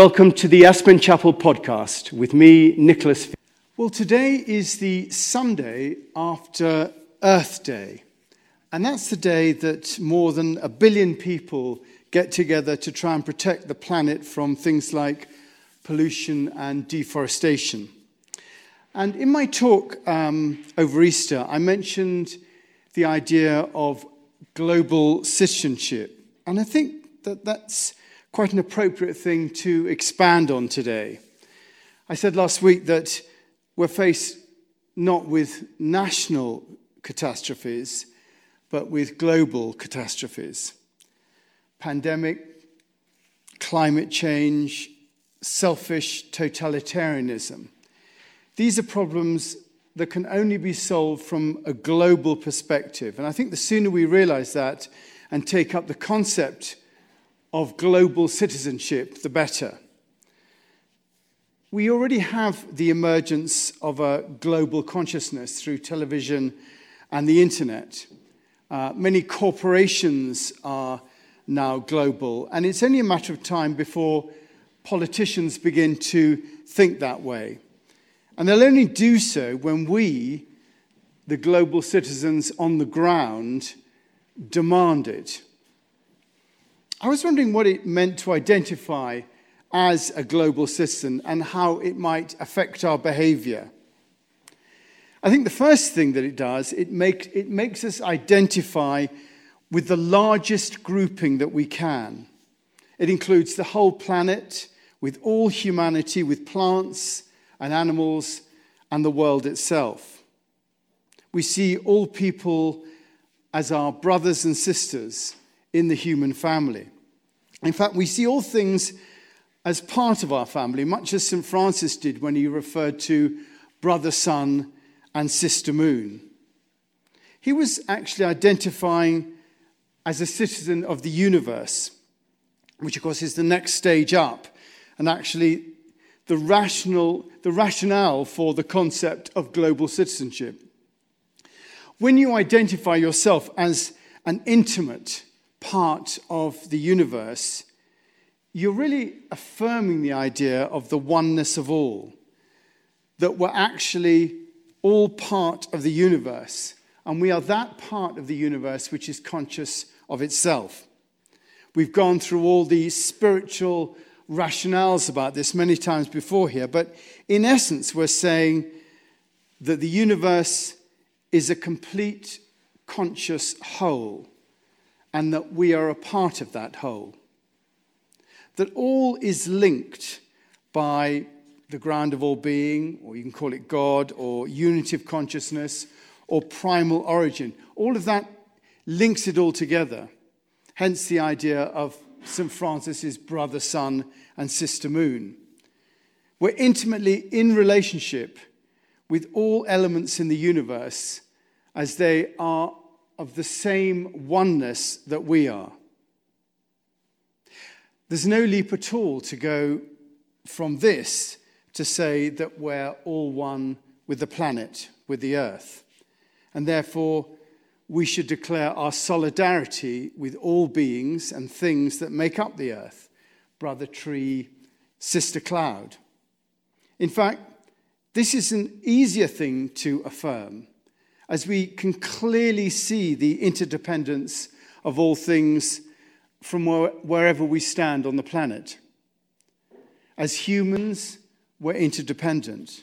Welcome to the Aspen Chapel podcast with me, Nicholas. Well, today is the Sunday after Earth Day, and that's the day that more than a billion people get together to try and protect the planet from things like pollution and deforestation. And in my talk um, over Easter, I mentioned the idea of global citizenship, and I think that that's quite an appropriate thing to expand on today. I said last week that we're faced not with national catastrophes, but with global catastrophes. Pandemic, climate change, selfish totalitarianism. These are problems that can only be solved from a global perspective. And I think the sooner we realize that and take up the concept of global citizenship, the better. We already have the emergence of a global consciousness through television and the internet. Uh, many corporations are now global, and it's only a matter of time before politicians begin to think that way. And they'll only do so when we, the global citizens on the ground, demand it. I was wondering what it meant to identify as a global citizen and how it might affect our behavior. I think the first thing that it does, it, make, it makes us identify with the largest grouping that we can. It includes the whole planet, with all humanity, with plants and animals and the world itself. We see all people as our brothers and sisters in the human family. In fact, we see all things as part of our family, much as St. Francis did when he referred to brother sun and sister moon. He was actually identifying as a citizen of the universe, which of course is the next stage up, and actually the, rational, the rationale for the concept of global citizenship. When you identify yourself as an intimate part of the universe, you're really affirming the idea of the oneness of all, that we're actually all part of the universe, and we are that part of the universe which is conscious of itself. We've gone through all these spiritual rationales about this many times before here, but in essence, we're saying that the universe is a complete conscious whole and that we are a part of that whole. That all is linked by the ground of all being, or you can call it God, or unity of consciousness, or primal origin. All of that links it all together. Hence the idea of St. Francis's brother sun and sister moon. We're intimately in relationship with all elements in the universe as they are of the same oneness that we are. There's no leap at all to go from this to say that we're all one with the planet, with the earth. And therefore, we should declare our solidarity with all beings and things that make up the earth brother tree, sister cloud. In fact, this is an easier thing to affirm as we can clearly see the interdependence of all things from wherever we stand on the planet. As humans, we're interdependent.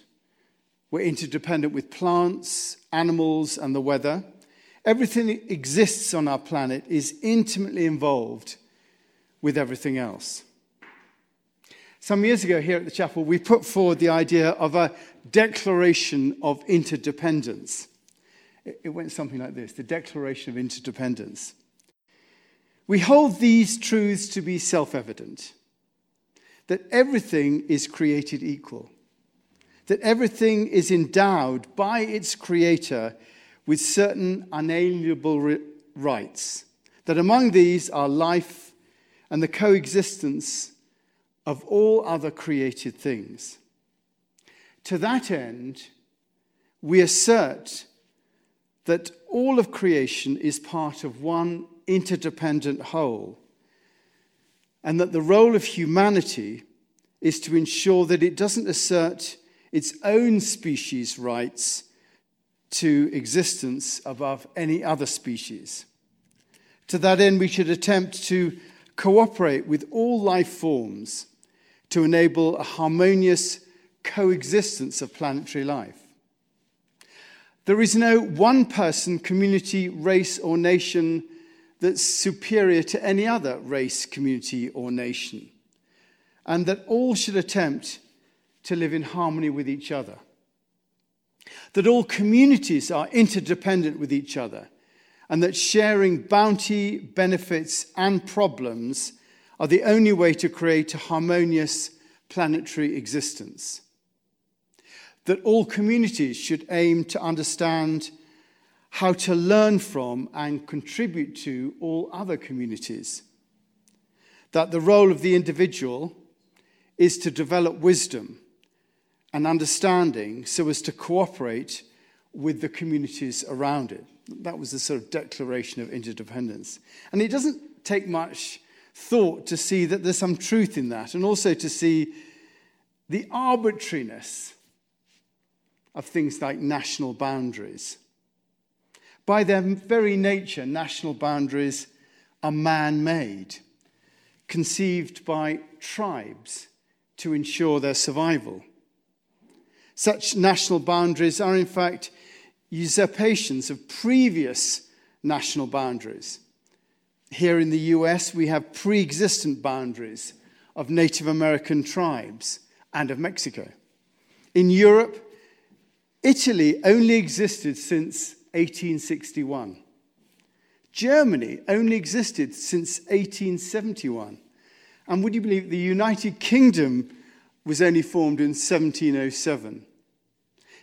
We're interdependent with plants, animals, and the weather. Everything that exists on our planet is intimately involved with everything else. Some years ago, here at the chapel, we put forward the idea of a declaration of interdependence. It went something like this the Declaration of Interdependence. We hold these truths to be self evident that everything is created equal, that everything is endowed by its creator with certain unalienable rights, that among these are life and the coexistence of all other created things. To that end, we assert that all of creation is part of one interdependent whole, and that the role of humanity is to ensure that it doesn't assert its own species' rights to existence above any other species. To that end, we should attempt to cooperate with all life forms to enable a harmonious coexistence of planetary life. There is no one person, community, race, or nation that's superior to any other race, community, or nation, and that all should attempt to live in harmony with each other. That all communities are interdependent with each other, and that sharing bounty, benefits, and problems are the only way to create a harmonious planetary existence. That all communities should aim to understand how to learn from and contribute to all other communities. That the role of the individual is to develop wisdom and understanding so as to cooperate with the communities around it. That was the sort of declaration of interdependence. And it doesn't take much thought to see that there's some truth in that, and also to see the arbitrariness of things like national boundaries. By their very nature, national boundaries are man made, conceived by tribes to ensure their survival. Such national boundaries are, in fact, usurpations of previous national boundaries. Here in the US, we have pre existent boundaries of Native American tribes and of Mexico. In Europe, Italy only existed since 1861. Germany only existed since 1871. And would you believe the United Kingdom was only formed in 1707?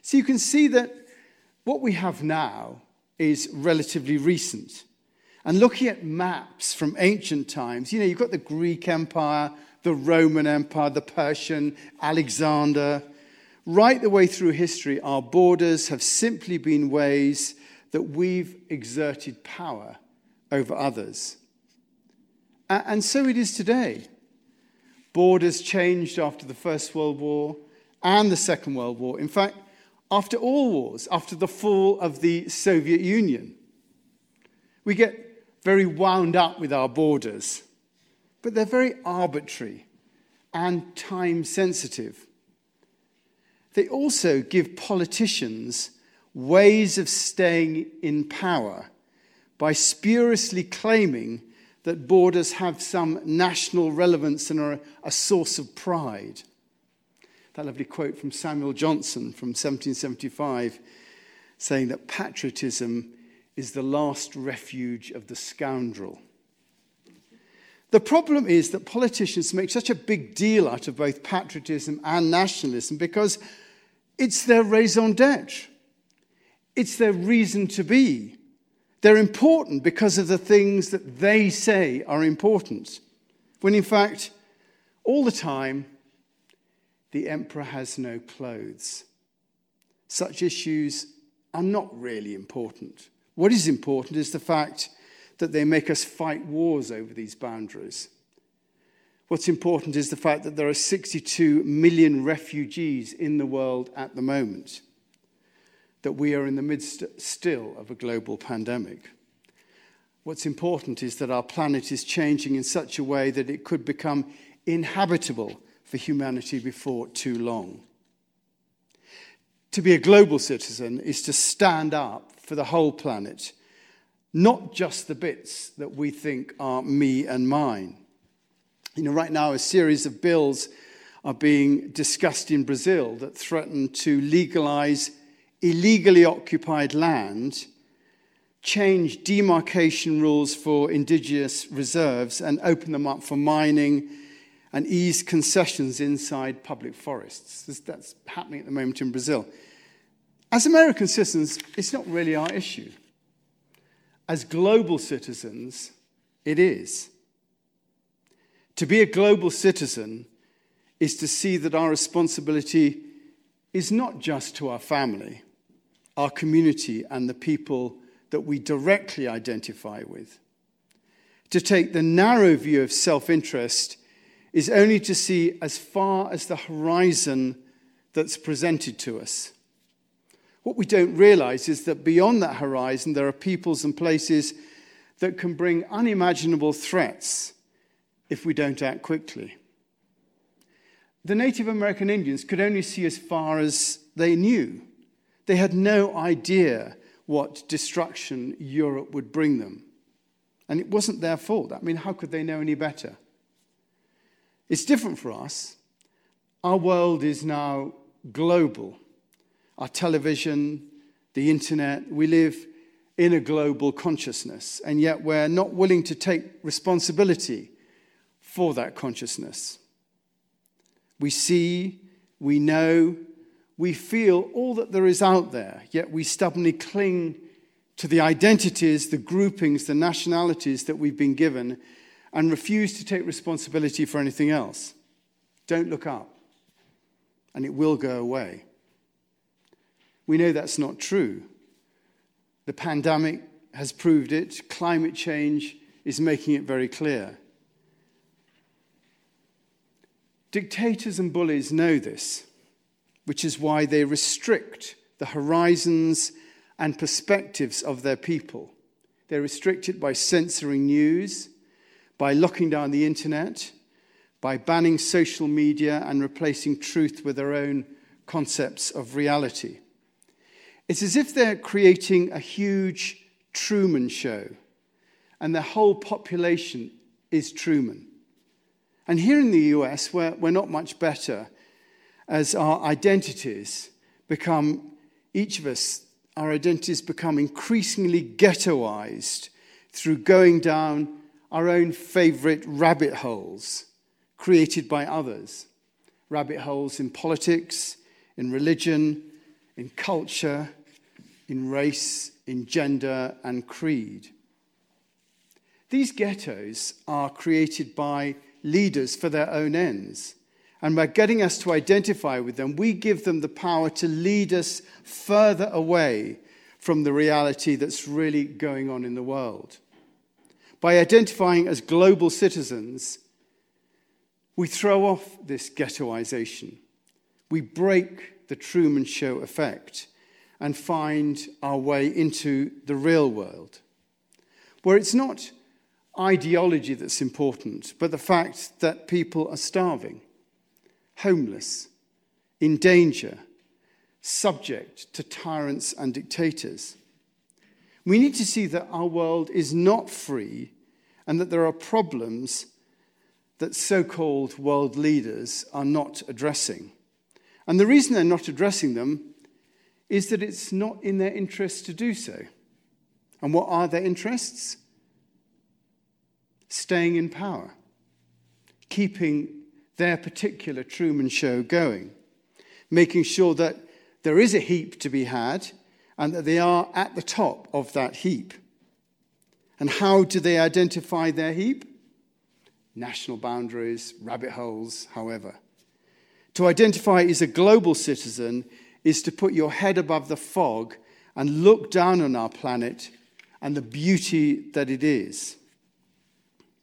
So you can see that what we have now is relatively recent. And looking at maps from ancient times, you know, you've got the Greek Empire, the Roman Empire, the Persian, Alexander. Right the way through history, our borders have simply been ways that we've exerted power over others. And so it is today. Borders changed after the First World War and the Second World War. In fact, after all wars, after the fall of the Soviet Union, we get very wound up with our borders, but they're very arbitrary and time sensitive. They also give politicians ways of staying in power by spuriously claiming that borders have some national relevance and are a source of pride. That lovely quote from Samuel Johnson from 1775 saying that patriotism is the last refuge of the scoundrel. The problem is that politicians make such a big deal out of both patriotism and nationalism because it's their raison d'etre. It's their reason to be. They're important because of the things that they say are important. When in fact, all the time, the emperor has no clothes. Such issues are not really important. What is important is the fact that they make us fight wars over these boundaries. What's important is the fact that there are 62 million refugees in the world at the moment that we are in the midst still of a global pandemic. What's important is that our planet is changing in such a way that it could become inhabitable for humanity before too long. To be a global citizen is to stand up for the whole planet, not just the bits that we think are me and mine. You know, right now, a series of bills are being discussed in Brazil that threaten to legalize illegally occupied land, change demarcation rules for indigenous reserves, and open them up for mining and ease concessions inside public forests. That's happening at the moment in Brazil. As American citizens, it's not really our issue. As global citizens, it is. To be a global citizen is to see that our responsibility is not just to our family, our community, and the people that we directly identify with. To take the narrow view of self interest is only to see as far as the horizon that's presented to us. What we don't realize is that beyond that horizon, there are peoples and places that can bring unimaginable threats if we don't act quickly. The Native American Indians could only see as far as they knew. They had no idea what destruction Europe would bring them. And it wasn't their fault. I mean, how could they know any better? It's different for us. Our world is now global. Our television, the internet, we live in a global consciousness, and yet we're not willing to take responsibility for that consciousness. We see, we know, we feel all that there is out there, yet we stubbornly cling to the identities, the groupings, the nationalities that we've been given and refuse to take responsibility for anything else. Don't look up, and it will go away. We know that's not true. The pandemic has proved it, climate change is making it very clear. Dictators and bullies know this which is why they restrict the horizons and perspectives of their people. They restrict it by censoring news, by locking down the internet, by banning social media and replacing truth with their own concepts of reality. It's as if they're creating a huge Truman show, and their whole population is Truman. And here in the US, we're, we're not much better as our identities become, each of us, our identities become increasingly ghettoized through going down our own favorite rabbit holes created by others. Rabbit holes in politics, in religion, in culture, in race, in gender, and creed. These ghettos are created by leaders for their own ends. And by getting us to identify with them, we give them the power to lead us further away from the reality that's really going on in the world. By identifying as global citizens, we throw off this ghettoization. We break the Truman Show effect and find our way into the real world, where it's not ideology that's important, but the fact that people are starving homeless, in danger, subject to tyrants and dictators. We need to see that our world is not free and that there are problems that so called world leaders are not addressing. And the reason they're not addressing them is that it's not in their interest to do so. And what are their interests? Staying in power, keeping their particular Truman Show going, making sure that there is a heap to be had and that they are at the top of that heap. And how do they identify their heap? National boundaries, rabbit holes, however. To identify as a global citizen is to put your head above the fog and look down on our planet and the beauty that it is.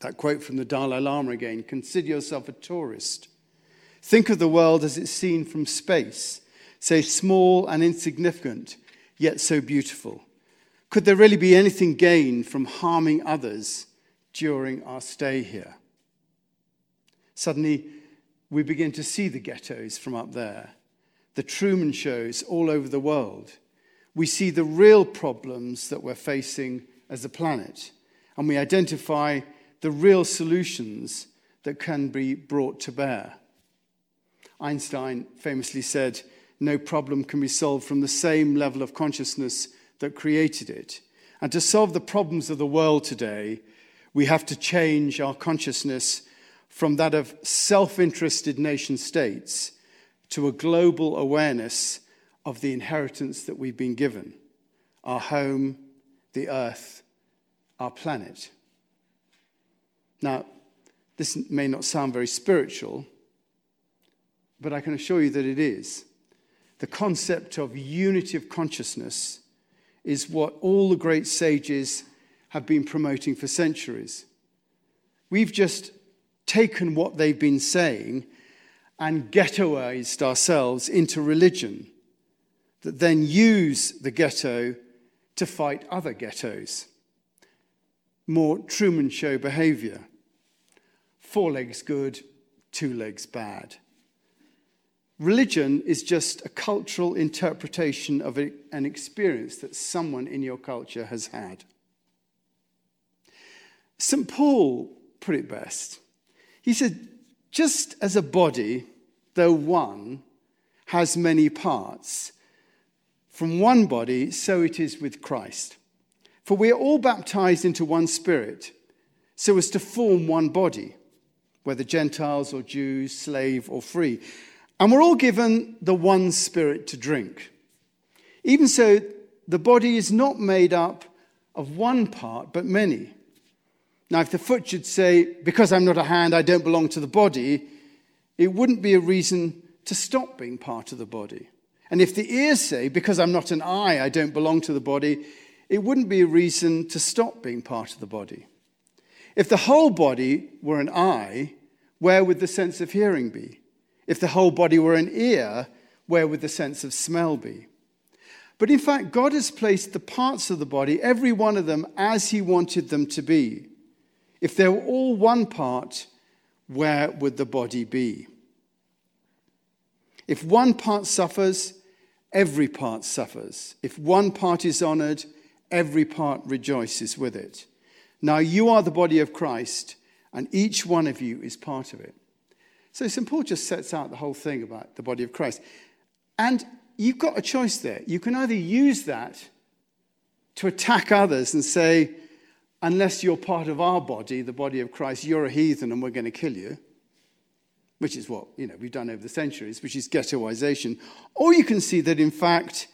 That quote from the Dalai Lama again consider yourself a tourist. Think of the world as it's seen from space, say small and insignificant, yet so beautiful. Could there really be anything gained from harming others during our stay here? Suddenly, we begin to see the ghettos from up there, the Truman shows all over the world. We see the real problems that we're facing as a planet, and we identify the real solutions that can be brought to bear. Einstein famously said, No problem can be solved from the same level of consciousness that created it. And to solve the problems of the world today, we have to change our consciousness from that of self interested nation states to a global awareness of the inheritance that we've been given our home, the earth, our planet. Now, this may not sound very spiritual, but I can assure you that it is. The concept of unity of consciousness is what all the great sages have been promoting for centuries. We've just taken what they've been saying and ghettoized ourselves into religion that then use the ghetto to fight other ghettos. More Truman Show behavior. Four legs good, two legs bad. Religion is just a cultural interpretation of an experience that someone in your culture has had. St. Paul put it best. He said, just as a body, though one, has many parts, from one body, so it is with Christ. For we are all baptized into one spirit, so as to form one body, whether Gentiles or Jews, slave or free. And we're all given the one spirit to drink. Even so, the body is not made up of one part, but many. Now, if the foot should say, Because I'm not a hand, I don't belong to the body, it wouldn't be a reason to stop being part of the body. And if the ears say, Because I'm not an eye, I don't belong to the body, it wouldn't be a reason to stop being part of the body. If the whole body were an eye, where would the sense of hearing be? If the whole body were an ear, where would the sense of smell be? But in fact, God has placed the parts of the body, every one of them, as He wanted them to be. If they were all one part, where would the body be? If one part suffers, every part suffers. If one part is honored, every part rejoices with it. Now you are the body of Christ, and each one of you is part of it. So St. Paul just sets out the whole thing about the body of Christ. And you've got a choice there. You can either use that to attack others and say, unless you're part of our body, the body of Christ, you're a heathen and we're going to kill you, which is what you know we've done over the centuries, which is ghettoization. Or you can see that in fact,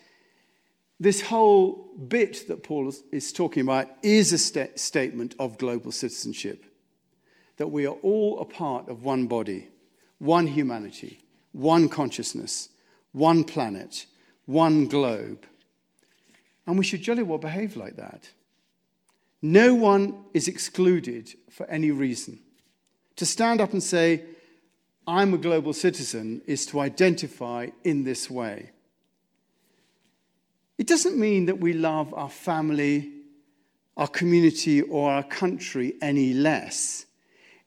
this whole bit that Paul is talking about is a st- statement of global citizenship. That we are all a part of one body, one humanity, one consciousness, one planet, one globe. And we should jolly well behave like that. No one is excluded for any reason. To stand up and say, I'm a global citizen, is to identify in this way. It doesn't mean that we love our family, our community, or our country any less.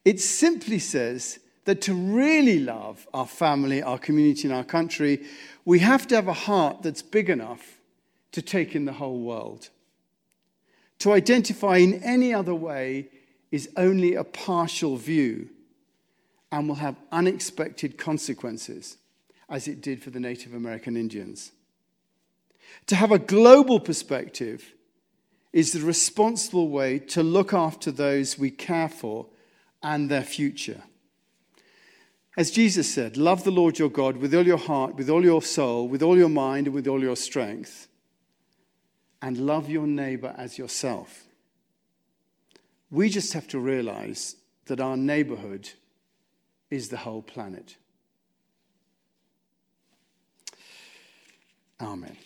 It simply says that to really love our family, our community, and our country, we have to have a heart that's big enough to take in the whole world. To identify in any other way is only a partial view and will have unexpected consequences, as it did for the Native American Indians. To have a global perspective is the responsible way to look after those we care for and their future. As Jesus said, love the Lord your God with all your heart, with all your soul, with all your mind, and with all your strength and love your neighbor as yourself. We just have to realize that our neighborhood is the whole planet. Amen.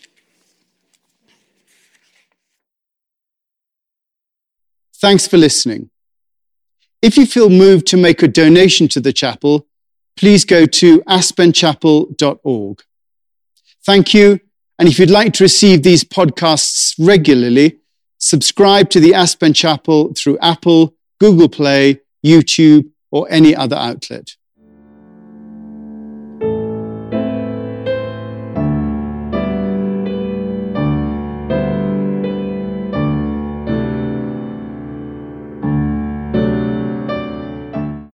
Thanks for listening. If you feel moved to make a donation to the chapel, please go to aspenchapel.org. Thank you and if you'd like to receive these podcasts regularly, subscribe to the Aspen Chapel through Apple, Google Play, YouTube, or any other outlet.